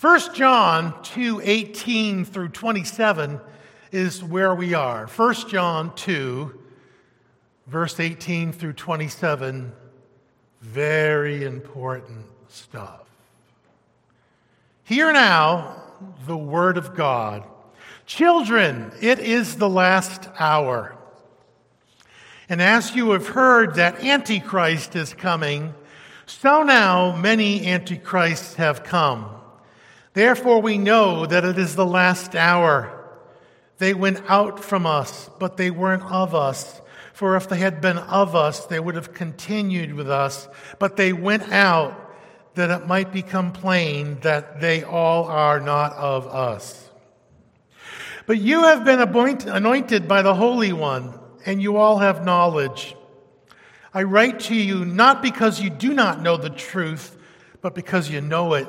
1 John 2 18 through 27 is where we are. 1 John 2, verse 18 through 27, very important stuff. Hear now the word of God. Children, it is the last hour. And as you have heard that Antichrist is coming, so now many Antichrists have come. Therefore, we know that it is the last hour. They went out from us, but they weren't of us. For if they had been of us, they would have continued with us. But they went out that it might become plain that they all are not of us. But you have been anointed by the Holy One, and you all have knowledge. I write to you not because you do not know the truth, but because you know it,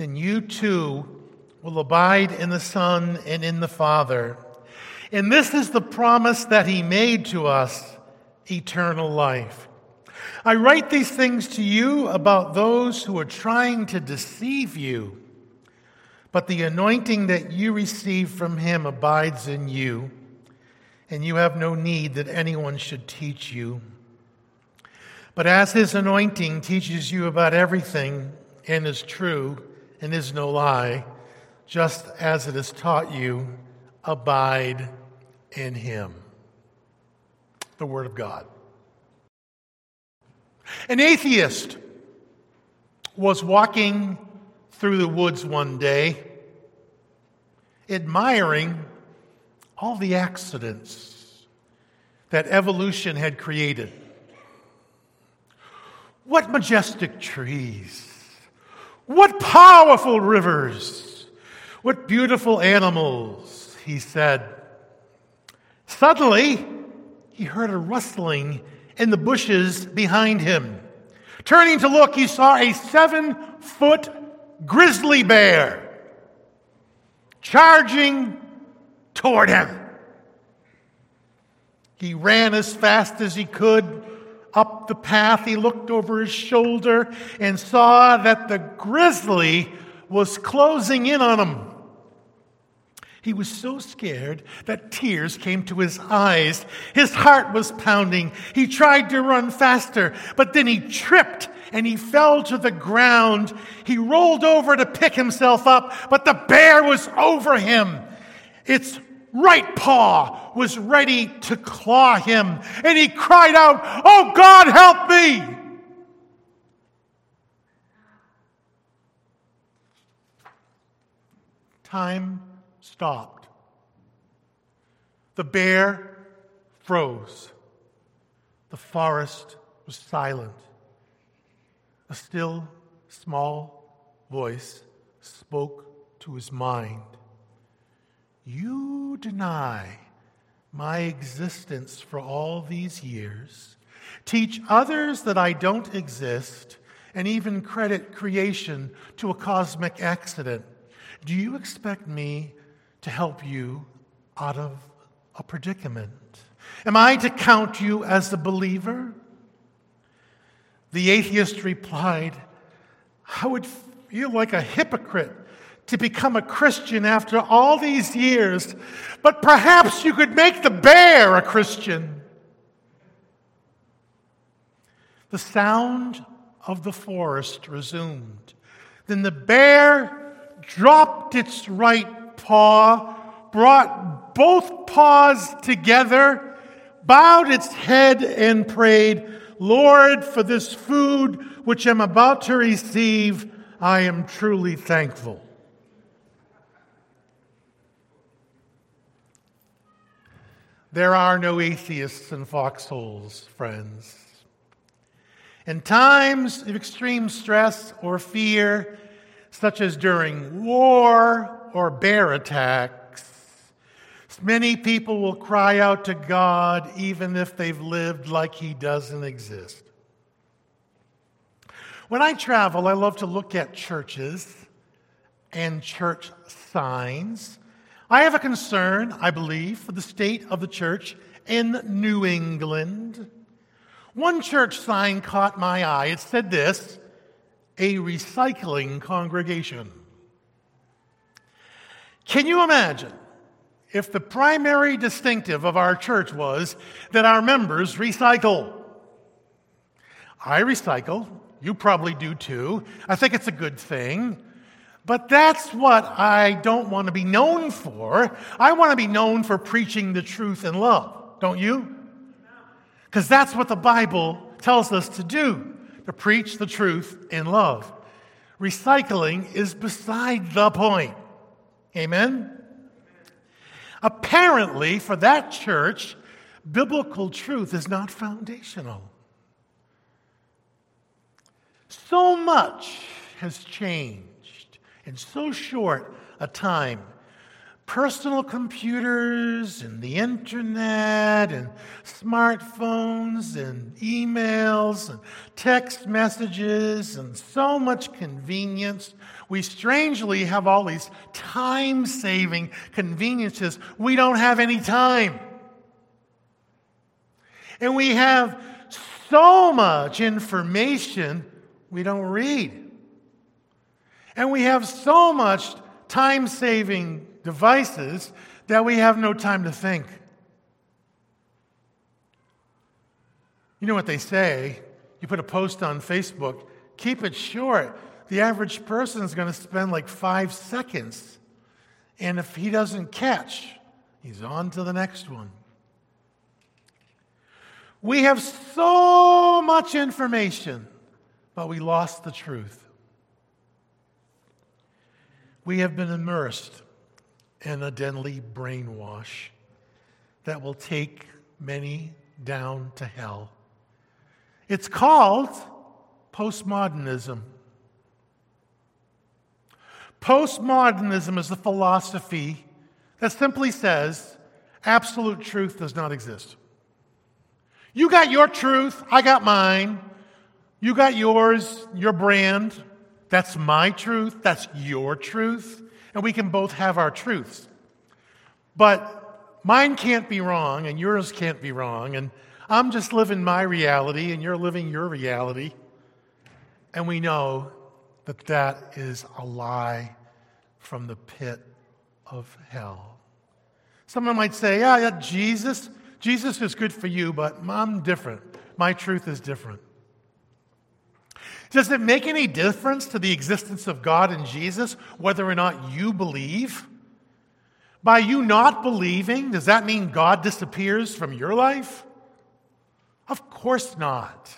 then you too will abide in the Son and in the Father. And this is the promise that He made to us eternal life. I write these things to you about those who are trying to deceive you, but the anointing that you receive from him abides in you, and you have no need that anyone should teach you. But as his anointing teaches you about everything and is true and is no lie, just as it has taught you, abide in him the Word of God. An atheist was walking through the woods one day, admiring all the accidents that evolution had created. What majestic trees! What powerful rivers! What beautiful animals, he said. Suddenly, he heard a rustling in the bushes behind him. Turning to look, he saw a seven foot grizzly bear charging toward him. He ran as fast as he could up the path. He looked over his shoulder and saw that the grizzly was closing in on him. He was so scared that tears came to his eyes. His heart was pounding. He tried to run faster, but then he tripped and he fell to the ground. He rolled over to pick himself up, but the bear was over him. Its right paw was ready to claw him, and he cried out, Oh God, help me! Time stopped. The bear froze. The forest was silent. A still, small voice spoke to his mind You deny my existence for all these years, teach others that I don't exist, and even credit creation to a cosmic accident. Do you expect me to help you out of a predicament? Am I to count you as a believer? The atheist replied, I would feel like a hypocrite to become a Christian after all these years, but perhaps you could make the bear a Christian. The sound of the forest resumed. Then the bear dropped its right paw, brought both paws together, bowed its head, and prayed, Lord, for this food which I'm about to receive, I am truly thankful. There are no atheists in foxholes, friends. In times of extreme stress or fear, such as during war or bear attacks. Many people will cry out to God even if they've lived like He doesn't exist. When I travel, I love to look at churches and church signs. I have a concern, I believe, for the state of the church in New England. One church sign caught my eye. It said this a recycling congregation. Can you imagine if the primary distinctive of our church was that our members recycle? I recycle. You probably do too. I think it's a good thing. But that's what I don't want to be known for. I want to be known for preaching the truth in love, don't you? Because that's what the Bible tells us to do to preach the truth in love. Recycling is beside the point. Amen? Apparently, for that church, biblical truth is not foundational. So much has changed in so short a time. Personal computers and the internet and smartphones and emails and text messages and so much convenience. We strangely have all these time saving conveniences. We don't have any time. And we have so much information we don't read. And we have so much time saving devices that we have no time to think. You know what they say? You put a post on Facebook, keep it short. The average person is going to spend like five seconds. And if he doesn't catch, he's on to the next one. We have so much information, but we lost the truth. We have been immersed in a deadly brainwash that will take many down to hell. It's called postmodernism. Postmodernism is a philosophy that simply says absolute truth does not exist. You got your truth, I got mine. You got yours, your brand. That's my truth, that's your truth, and we can both have our truths. But mine can't be wrong, and yours can't be wrong, and I'm just living my reality, and you're living your reality. And we know that that is a lie from the pit of hell. Someone might say, yeah, yeah, Jesus, Jesus is good for you, but I'm different. My truth is different. Does it make any difference to the existence of God and Jesus whether or not you believe? By you not believing, does that mean God disappears from your life? Of course not.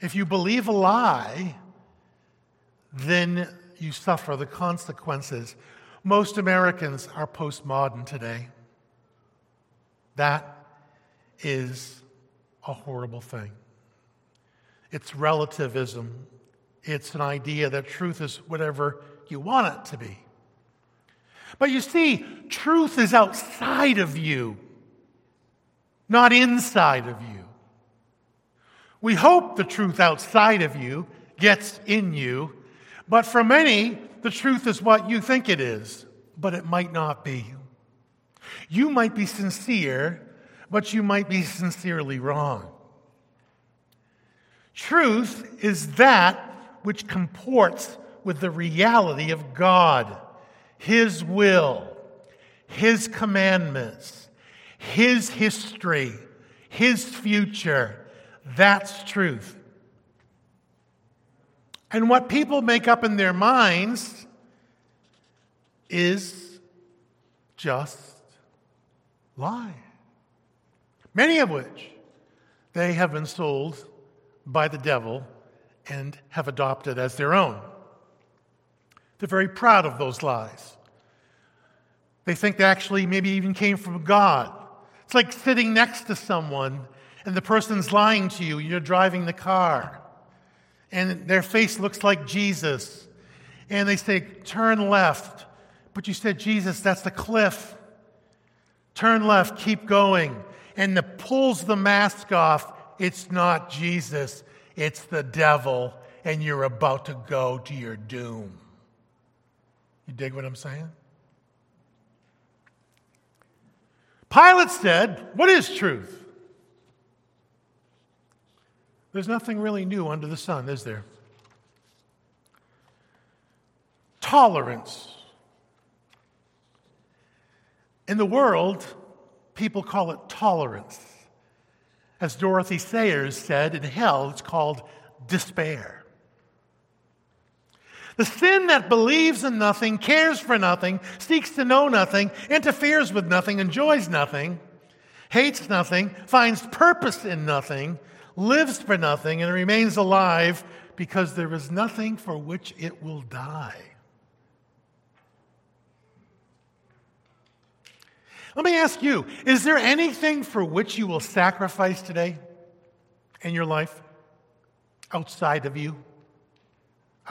If you believe a lie, then you suffer the consequences. Most Americans are postmodern today. That is a horrible thing. It's relativism. It's an idea that truth is whatever you want it to be. But you see, truth is outside of you, not inside of you. We hope the truth outside of you gets in you, but for many, the truth is what you think it is, but it might not be. You might be sincere, but you might be sincerely wrong. Truth is that which comports with the reality of God, His will, His commandments, His history, His future. That's truth. And what people make up in their minds is just lie. Many of which they have been sold by the devil and have adopted as their own. They're very proud of those lies. They think they actually maybe even came from God. It's like sitting next to someone and the person's lying to you. You're driving the car and their face looks like Jesus. and they say, Turn left. But you said, Jesus, that's the cliff. Turn left, keep going. And it pulls the mask off. It's not Jesus, it's the devil, and you're about to go to your doom. You dig what I'm saying? Pilate said, What is truth? There's nothing really new under the sun, is there? Tolerance. In the world, people call it tolerance. As Dorothy Sayers said, in hell, it's called despair. The sin that believes in nothing, cares for nothing, seeks to know nothing, interferes with nothing, enjoys nothing, hates nothing, finds purpose in nothing, lives for nothing, and remains alive because there is nothing for which it will die. Let me ask you is there anything for which you will sacrifice today in your life outside of you?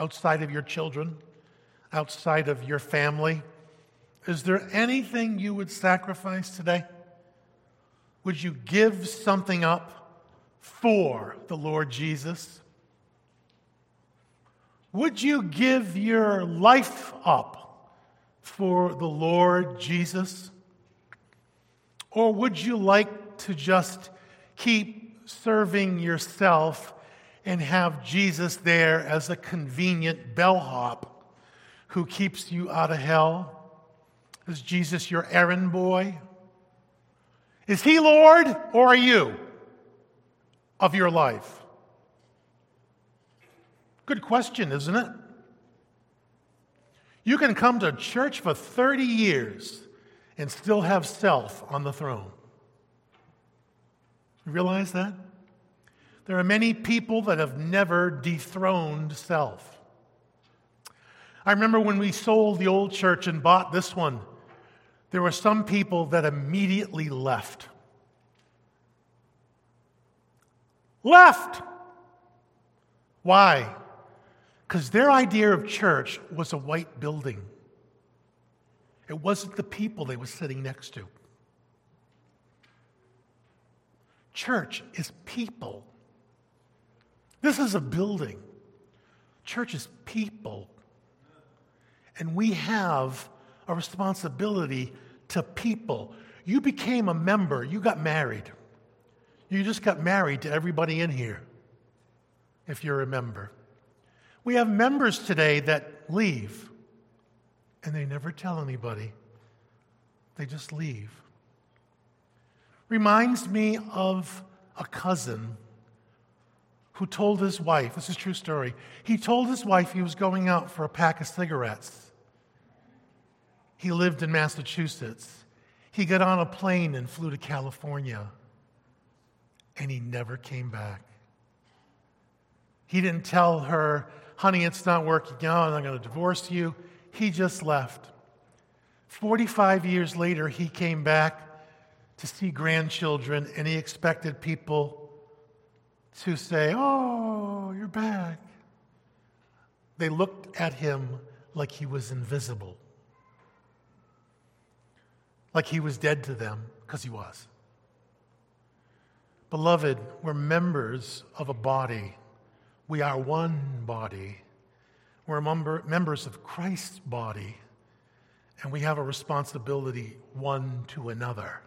outside of your children, outside of your family? Is there anything you would sacrifice today? Would you give something up for the Lord Jesus? Would you give your life up for the Lord Jesus? Or would you like to just keep serving yourself and have Jesus there as a convenient bellhop who keeps you out of hell? Is Jesus your errand boy? Is he Lord or are you of your life? Good question, isn't it? You can come to church for 30 years and still have self on the throne. You realize that? There are many people that have never dethroned self. I remember when we sold the old church and bought this one, there were some people that immediately left. Left! Why? Because their idea of church was a white building. It wasn't the people they were sitting next to. Church is people. This is a building. Church is people. And we have a responsibility to people. You became a member, you got married. You just got married to everybody in here, if you're a member. We have members today that leave, and they never tell anybody. They just leave. Reminds me of a cousin who told his wife, this is true story, he told his wife he was going out for a pack of cigarettes. He lived in Massachusetts. He got on a plane and flew to California, and he never came back. He didn't tell her, honey, it's not working out, I'm going to divorce you. He just left. 45 years later, he came back to see grandchildren, and he expected people to say, Oh, you're back. They looked at him like he was invisible, like he was dead to them, because he was. Beloved, we're members of a body. We are one body. We're member, members of Christ's body, and we have a responsibility one to another.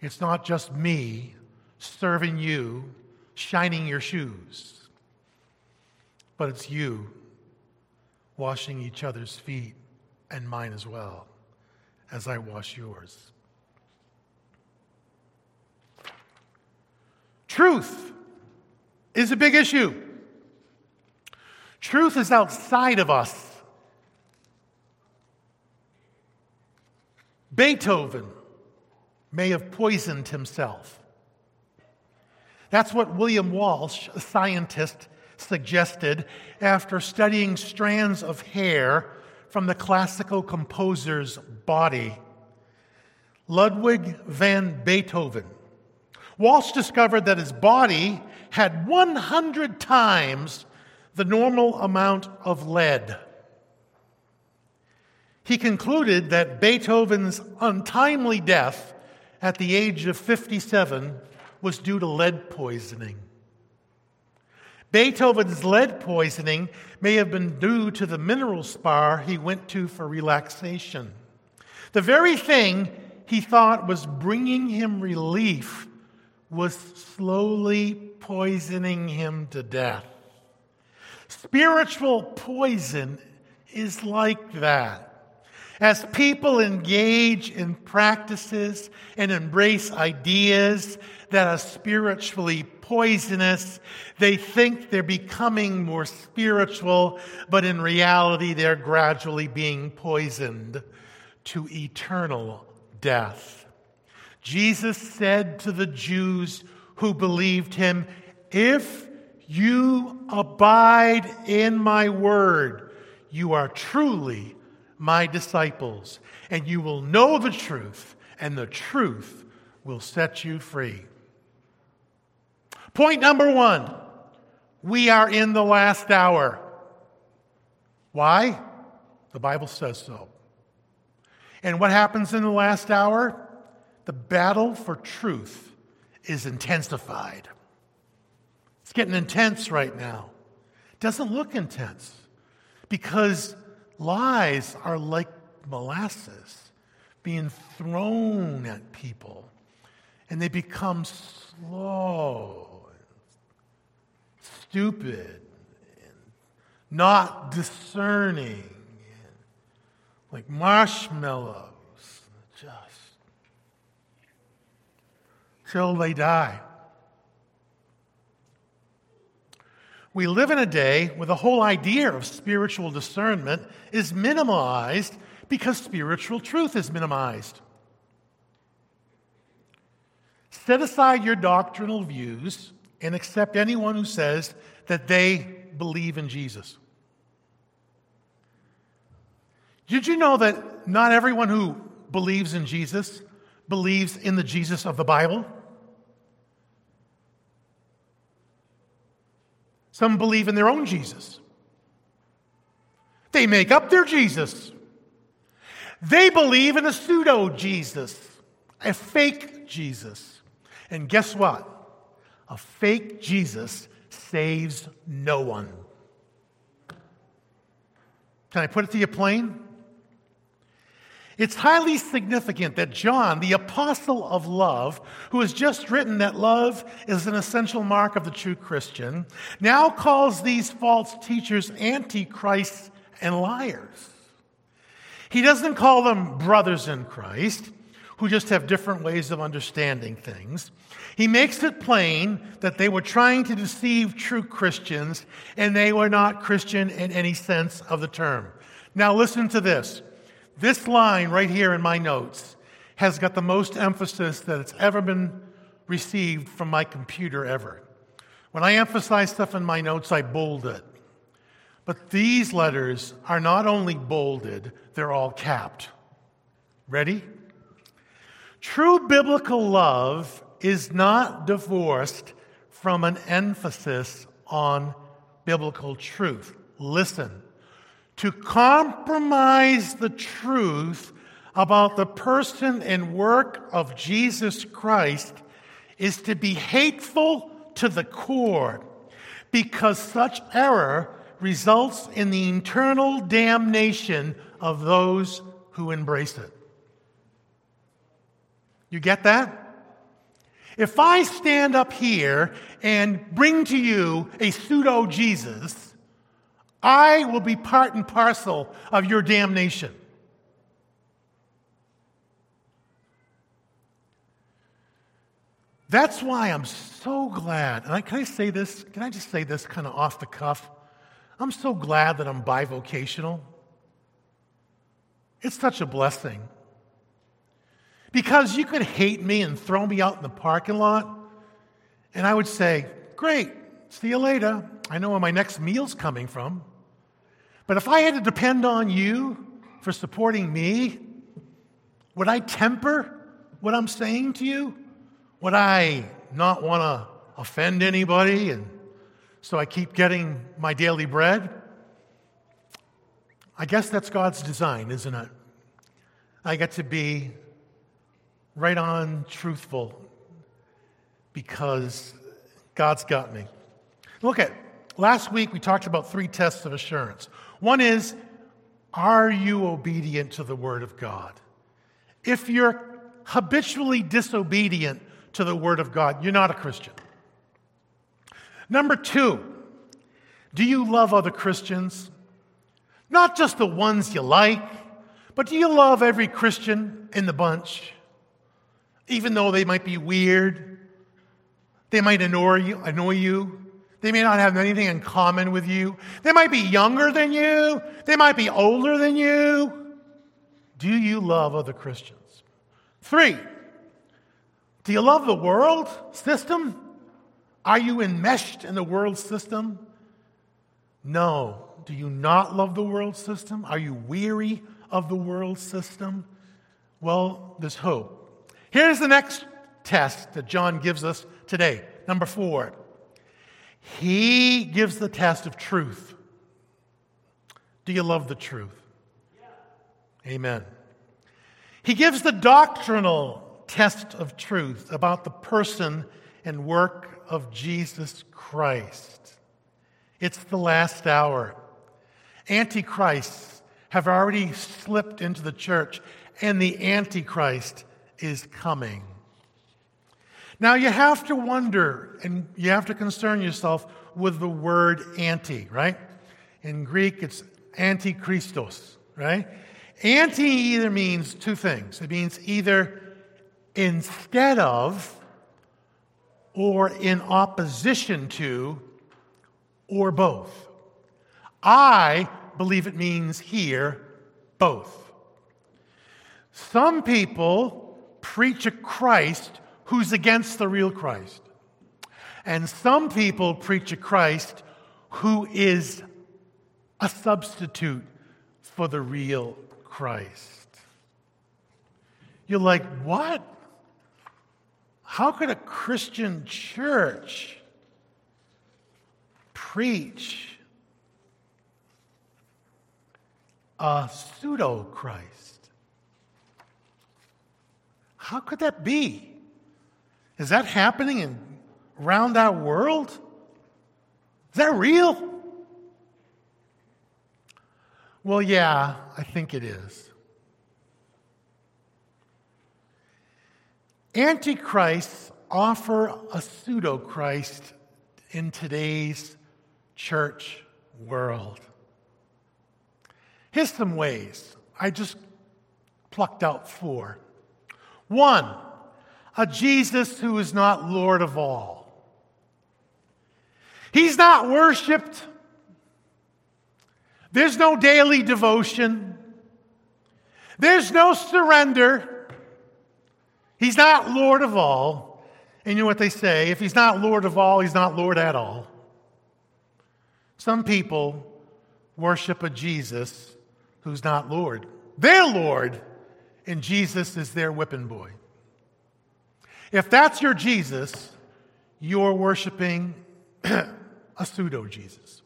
It's not just me serving you, shining your shoes, but it's you washing each other's feet and mine as well as I wash yours. Truth is a big issue. Truth is outside of us. Beethoven may have poisoned himself. That's what William Walsh, a scientist, suggested after studying strands of hair from the classical composer's body. Ludwig van Beethoven. Walsh discovered that his body had 100 times the normal amount of lead. He concluded that Beethoven's untimely death at the age of 57 was due to lead poisoning. Beethoven's lead poisoning may have been due to the mineral spa he went to for relaxation. The very thing he thought was bringing him relief was slowly poisoning him to death. Spiritual poison is like that. As people engage in practices and embrace ideas that are spiritually poisonous, they think they're becoming more spiritual, but in reality, they're gradually being poisoned to eternal death. Jesus said to the Jews who believed him, If you abide in my word, you are truly my disciples, and you will know the truth, and the truth will set you free. Point number one we are in the last hour. Why? The Bible says so. And what happens in the last hour? The battle for truth is intensified. It's getting intense right now. It doesn't look intense because Lies are like molasses being thrown at people, and they become slow, stupid, and not discerning, like marshmallows, just till they die. We live in a day where the whole idea of spiritual discernment is minimized because spiritual truth is minimized. Set aside your doctrinal views and accept anyone who says that they believe in Jesus. Did you know that not everyone who believes in Jesus believes in the Jesus of the Bible? Some believe in their own Jesus. They make up their Jesus. They believe in a pseudo Jesus, a fake Jesus. And guess what? A fake Jesus saves no one. Can I put it to you plain? It's highly significant that John, the apostle of love, who has just written that love is an essential mark of the true Christian, now calls these false teachers antichrists and liars. He doesn't call them brothers in Christ, who just have different ways of understanding things. He makes it plain that they were trying to deceive true Christians, and they were not Christian in any sense of the term. Now, listen to this. This line right here in my notes has got the most emphasis that it's ever been received from my computer ever. When I emphasize stuff in my notes, I bold it. But these letters are not only bolded, they're all capped. Ready? True biblical love is not divorced from an emphasis on biblical truth. Listen to compromise the truth about the person and work of Jesus Christ is to be hateful to the core because such error results in the eternal damnation of those who embrace it. You get that? If I stand up here and bring to you a pseudo Jesus, I will be part and parcel of your damnation. That's why I'm so glad. And I, can I say this? Can I just say this kind of off the cuff? I'm so glad that I'm bivocational. It's such a blessing. Because you could hate me and throw me out in the parking lot, and I would say, Great, see you later. I know where my next meal's coming from. But if I had to depend on you for supporting me, would I temper what I'm saying to you? Would I not want to offend anybody and so I keep getting my daily bread. I guess that's God's design, isn't it? I get to be right on truthful because God's got me. Look at last week we talked about three tests of assurance. One is, are you obedient to the Word of God? If you're habitually disobedient to the Word of God, you're not a Christian. Number two, do you love other Christians? Not just the ones you like, but do you love every Christian in the bunch? Even though they might be weird, they might annoy you, annoy you. They may not have anything in common with you. They might be younger than you. They might be older than you. Do you love other Christians? Three, do you love the world system? Are you enmeshed in the world system? No. Do you not love the world system? Are you weary of the world system? Well, there's hope. Here's the next test that John gives us today. Number four. He gives the test of truth. Do you love the truth? Yeah. Amen. He gives the doctrinal test of truth about the person and work of Jesus Christ. It's the last hour. Antichrists have already slipped into the church, and the Antichrist is coming. Now, you have to wonder and you have to concern yourself with the word anti, right? In Greek, it's antichristos, right? Anti either means two things it means either instead of, or in opposition to, or both. I believe it means here both. Some people preach a Christ who's against the real Christ. And some people preach a Christ who is a substitute for the real Christ. You're like, what? How could a Christian church preach a pseudo Christ? How could that be? Is that happening in, around our world? Is that real? Well, yeah, I think it is. Antichrists offer a pseudo Christ in today's church world. Here's some ways. I just plucked out four. One, a Jesus who is not Lord of all. He's not worshiped. There's no daily devotion. There's no surrender. He's not Lord of all. And you know what they say? If he's not Lord of all, he's not Lord at all. Some people worship a Jesus who's not Lord. They're Lord, and Jesus is their whipping boy. If that's your Jesus, you're worshiping a pseudo Jesus.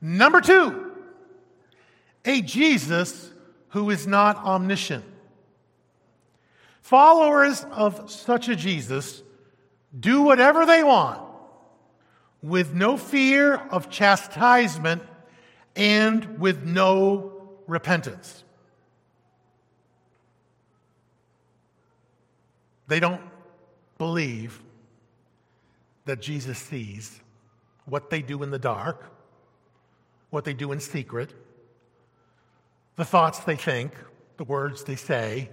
Number two, a Jesus who is not omniscient. Followers of such a Jesus do whatever they want with no fear of chastisement and with no repentance. They don't believe that Jesus sees what they do in the dark, what they do in secret, the thoughts they think, the words they say,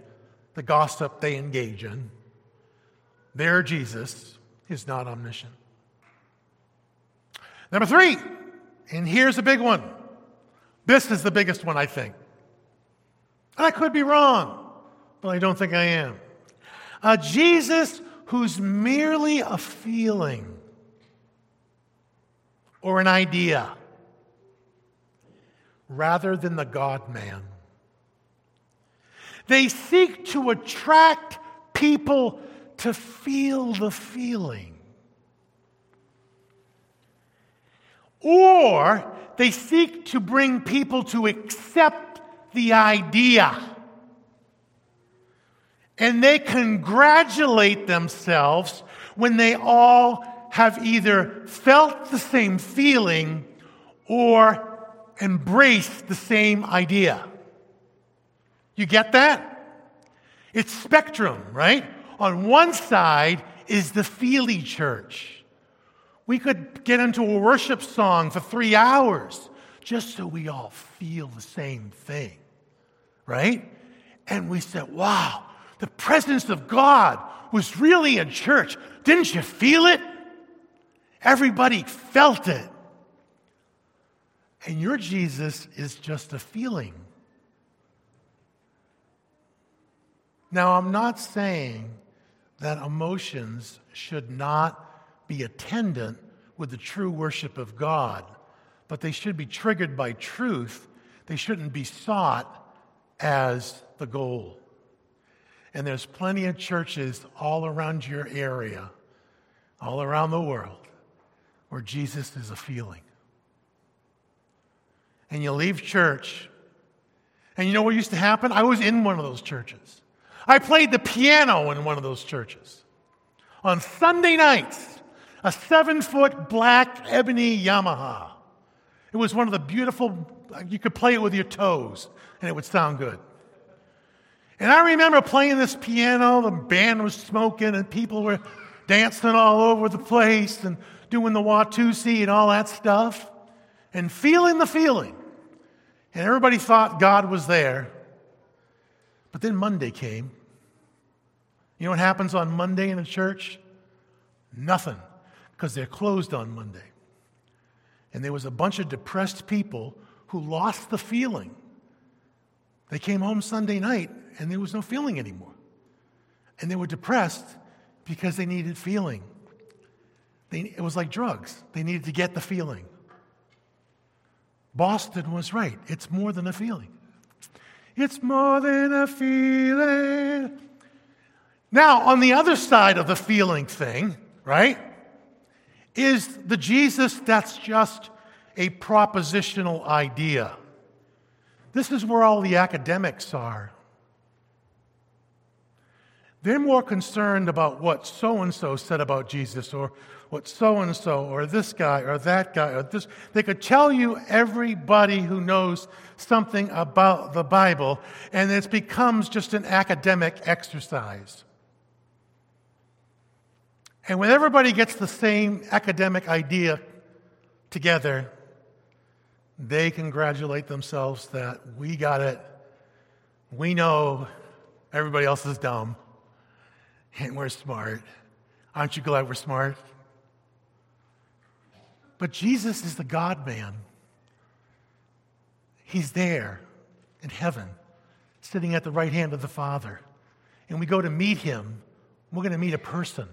the gossip they engage in. Their Jesus is not omniscient. Number three, and here's a big one. This is the biggest one, I think. And I could be wrong, but I don't think I am. A Jesus who's merely a feeling or an idea rather than the God man. They seek to attract people to feel the feeling. or they seek to bring people to accept the idea. And they congratulate themselves when they all have either felt the same feeling or embraced the same idea. You get that? It's spectrum, right? On one side is the feely church. We could get into a worship song for three hours just so we all feel the same thing, right? And we said, wow, the presence of God was really in church. Didn't you feel it? Everybody felt it. And your Jesus is just a feeling. Now, I'm not saying that emotions should not be attendant with the true worship of God, but they should be triggered by truth. They shouldn't be sought as the goal. And there's plenty of churches all around your area, all around the world, where Jesus is a feeling. And you leave church, and you know what used to happen? I was in one of those churches. I played the piano in one of those churches. On Sunday nights, a seven foot black ebony Yamaha. It was one of the beautiful, you could play it with your toes and it would sound good. And I remember playing this piano, the band was smoking, and people were dancing all over the place and doing the Watusi and all that stuff, and feeling the feeling. And everybody thought God was there. But then Monday came, you know what happens on Monday in a church? Nothing, because they're closed on Monday. And there was a bunch of depressed people who lost the feeling. They came home Sunday night and there was no feeling anymore. And they were depressed because they needed feeling. They, it was like drugs, they needed to get the feeling. Boston was right. It's more than a feeling. It's more than a feeling. Now, on the other side of the feeling thing, right, is the Jesus that's just a propositional idea. This is where all the academics are. They're more concerned about what so and so said about Jesus or what so and so or this guy or that guy or this. They could tell you everybody who knows something about the Bible, and it becomes just an academic exercise. And when everybody gets the same academic idea together, they congratulate themselves that we got it. We know everybody else is dumb and we're smart. Aren't you glad we're smart? But Jesus is the God man. He's there in heaven, sitting at the right hand of the Father. And we go to meet him. We're going to meet a person.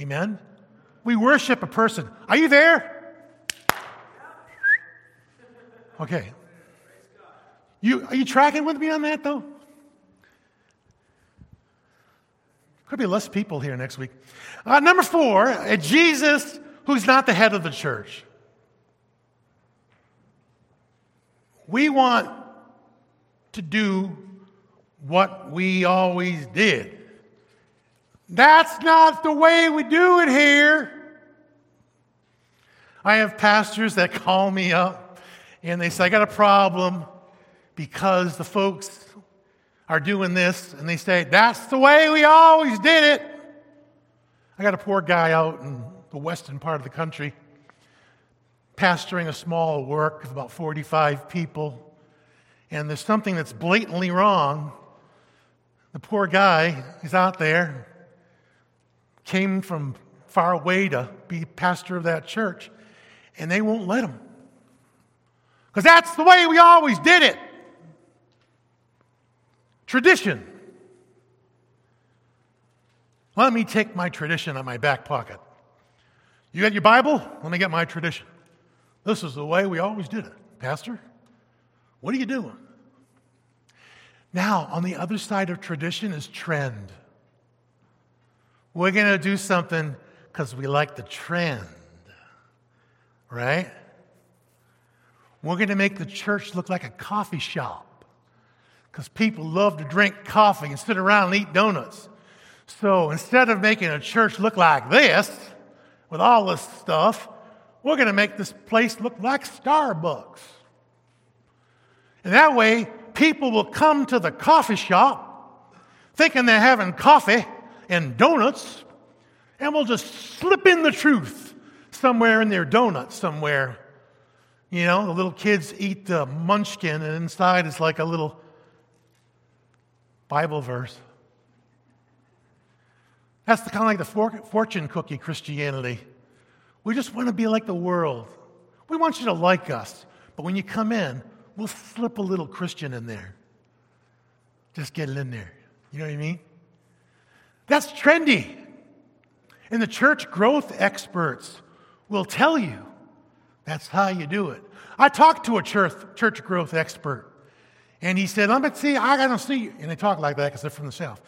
Amen? We worship a person. Are you there? Okay. You, are you tracking with me on that, though? Could be less people here next week. Uh, number four, uh, Jesus, who's not the head of the church. We want to do what we always did. That's not the way we do it here. I have pastors that call me up and they say, I got a problem because the folks are doing this. And they say, That's the way we always did it. I got a poor guy out in the western part of the country pastoring a small work of about 45 people. And there's something that's blatantly wrong. The poor guy is out there came from far away to be pastor of that church, and they won't let him. Because that's the way we always did it. Tradition. Let me take my tradition out of my back pocket. You got your Bible? Let me get my tradition. This is the way we always did it. Pastor, what are you doing? Now, on the other side of tradition is trend. We're going to do something because we like the trend. right? We're going to make the church look like a coffee shop because people love to drink coffee and sit around and eat donuts. So instead of making a church look like this with all this stuff, we're going to make this place look like Starbucks. And that way, people will come to the coffee shop thinking they're having coffee and donuts, and we'll just slip in the truth somewhere in their donuts somewhere. You know, the little kids eat the munchkin, and inside is like a little Bible verse. That's the, kind of like the fortune cookie Christianity. We just want to be like the world. We want you to like us. But when you come in, we'll slip a little Christian in there. Just get it in there. You know what I mean? That's trendy. And the church growth experts will tell you that's how you do it. I talked to a church, church growth expert, and he said, Let me see, I got to see you. And they talk like that because they're from the South.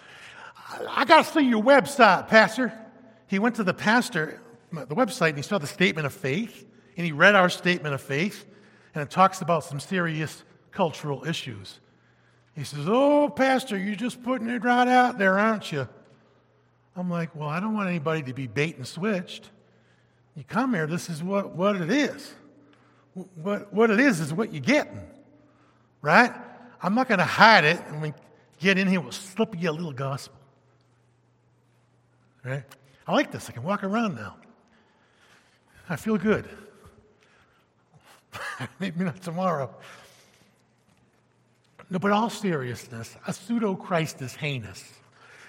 I got to see your website, Pastor. He went to the pastor, the website, and he saw the statement of faith, and he read our statement of faith, and it talks about some serious cultural issues. He says, Oh, Pastor, you're just putting it right out there, aren't you? I'm like, well, I don't want anybody to be bait and switched. You come here, this is what, what it is. What, what it is is what you're getting, right? I'm not going to hide it. When we get in here, we'll slip you a little gospel. Right? I like this. I can walk around now. I feel good. Maybe not tomorrow. No, but all seriousness, a pseudo Christ is heinous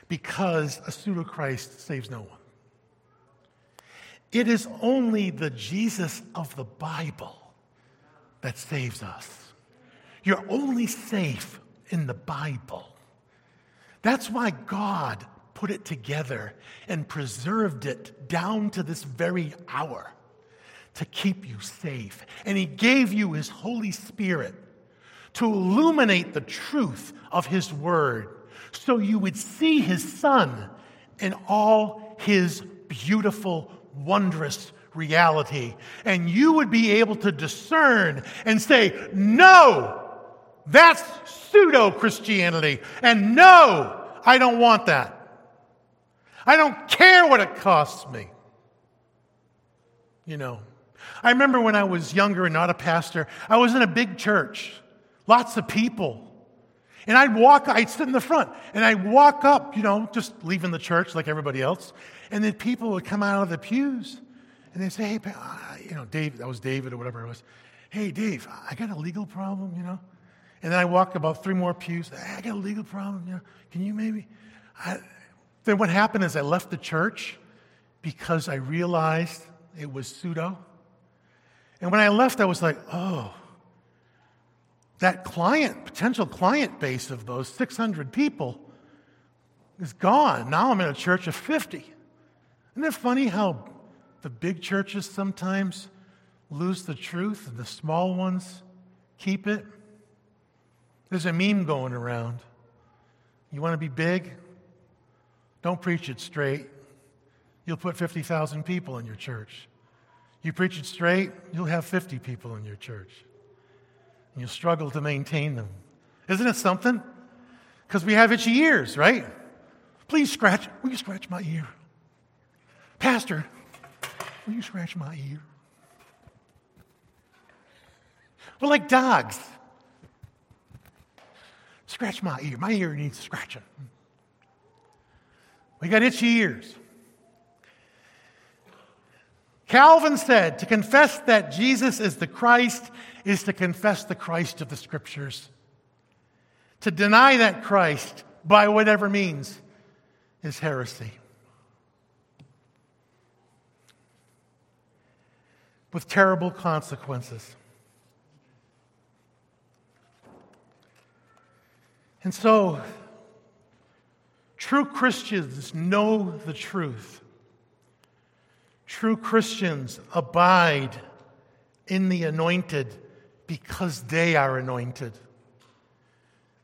because a pseudo Christ saves no one. It is only the Jesus of the Bible that saves us. You're only safe in the Bible. That's why God put it together and preserved it down to this very hour to keep you safe. And He gave you His Holy Spirit to illuminate the truth of His Word so you would see his son in all his beautiful, wondrous reality. And you would be able to discern and say, no, that's pseudo Christianity. And no, I don't want that. I don't care what it costs me. You know, I remember when I was younger and not a pastor, I was in a big church, lots of people. And I'd walk, I'd sit in the front, and I'd walk up, you know, just leaving the church like everybody else. And then people would come out of the pews, and they'd say, hey, uh, you know, Dave, that was David or whatever it was. Hey, Dave, I got a legal problem, you know. And then I walked about three more pews. Hey, I got a legal problem, you know. Can you maybe? I, then what happened is I left the church because I realized it was pseudo. And when I left, I was like, oh, that client, potential client base of those 600 people is gone. Now I'm in a church of 50. Isn't it funny how the big churches sometimes lose the truth and the small ones keep it? There's a meme going around. You want to be big? Don't preach it straight. You'll put 50,000 people in your church. You preach it straight, you'll have 50 people in your church and you'll struggle to maintain them. Isn't it something? Because we have itchy ears, right? Please scratch. Will you scratch my ear? Pastor, will you scratch my ear? We're like dogs. Scratch my ear. My ear needs scratching. We got itchy ears. Calvin said to confess that Jesus is the Christ is to confess the Christ of the Scriptures. To deny that Christ by whatever means is heresy. With terrible consequences. And so, true Christians know the truth. True Christians abide in the anointed because they are anointed.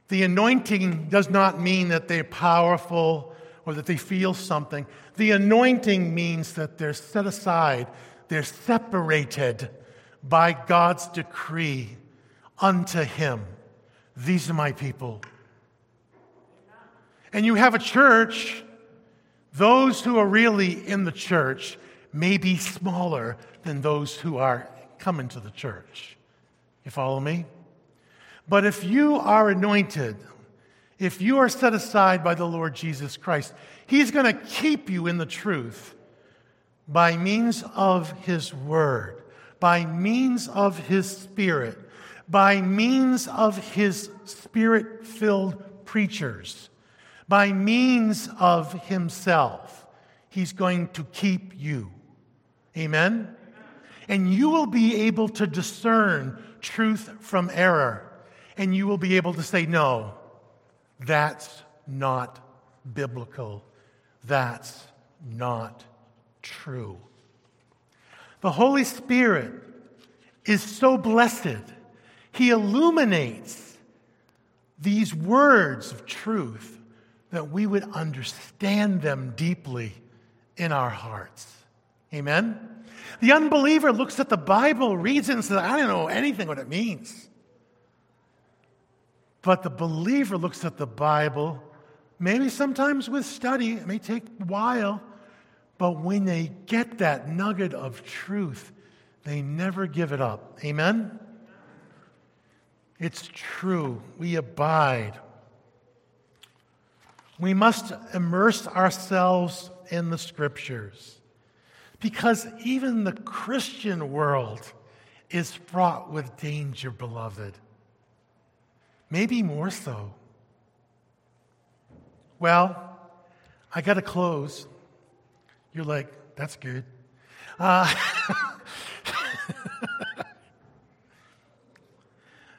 The anointing does not mean that they're powerful or that they feel something. The anointing means that they're set aside, they're separated by God's decree unto Him. These are my people. And you have a church, those who are really in the church may be smaller than those who are coming to the church. You follow me? But if you are anointed, if you are set aside by the Lord Jesus Christ, He's going to keep you in the truth by means of His Word, by means of His Spirit, by means of His Spirit filled preachers, by means of Himself. He's going to keep you. Amen? And you will be able to discern truth from error. And you will be able to say, no, that's not biblical. That's not true. The Holy Spirit is so blessed. He illuminates these words of truth that we would understand them deeply in our hearts. Amen? The unbeliever looks at the Bible, reads it, and says, I don't know anything what it means. But the believer looks at the Bible, maybe sometimes with study, it may take a while, but when they get that nugget of truth, they never give it up. Amen? It's true. We abide. We must immerse ourselves in the scriptures because even the Christian world is fraught with danger, beloved. Maybe more so. Well, I got to close. You're like, that's good. Uh,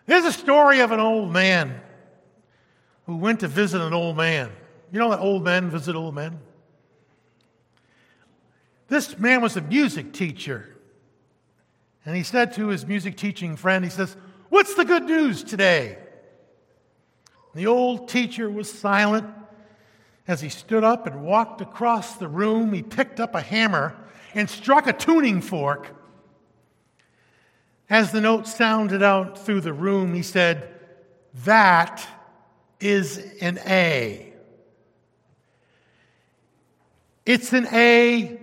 there's a story of an old man who went to visit an old man. You know that old men visit old men? This man was a music teacher. And he said to his music teaching friend, he says, What's the good news today? The old teacher was silent. As he stood up and walked across the room, he picked up a hammer and struck a tuning fork. As the note sounded out through the room, he said, That is an A. It's an A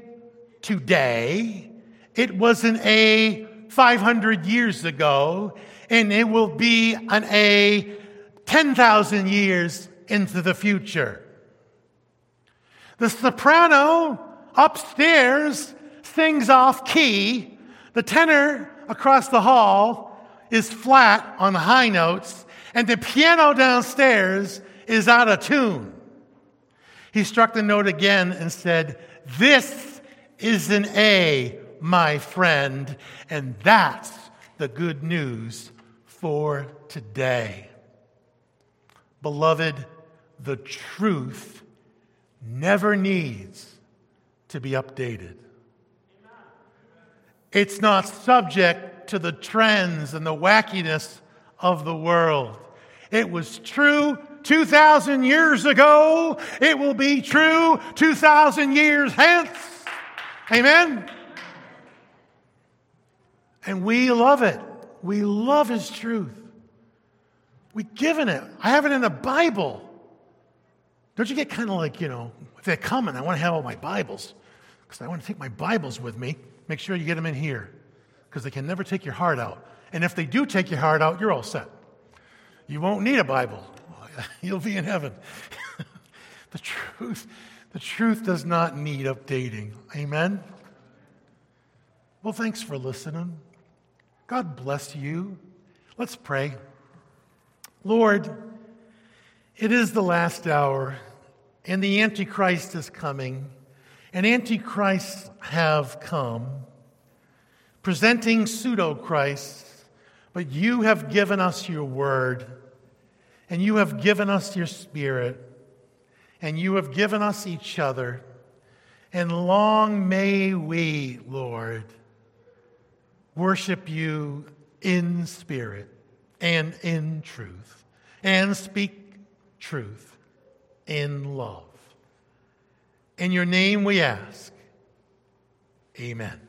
today. It was an A 500 years ago, and it will be an A 10,000 years into the future. The soprano upstairs sings off key. The tenor across the hall is flat on high notes, and the piano downstairs is out of tune. He struck the note again and said, This is an A, my friend, and that's the good news for today. Beloved, the truth never needs to be updated. It's not subject to the trends and the wackiness of the world. It was true 2,000 years ago. It will be true 2,000 years hence. Amen? And we love it. We love His truth. We've given it. I have it in the Bible. Don't you get kind of like, you know, if they're coming, I want to have all my Bibles because I want to take my Bibles with me. Make sure you get them in here because they can never take your heart out. And if they do take your heart out, you're all set. You won't need a Bible, you'll be in heaven. the truth the truth does not need updating. Amen? Well, thanks for listening. God bless you. Let's pray. Lord, it is the last hour, and the Antichrist is coming, and Antichrists have come, presenting pseudo Christs, but you have given us your word, and you have given us your spirit and you have given us each other. And long may we, Lord, worship you in spirit and in truth, and speak truth in love. In your name we ask. Amen.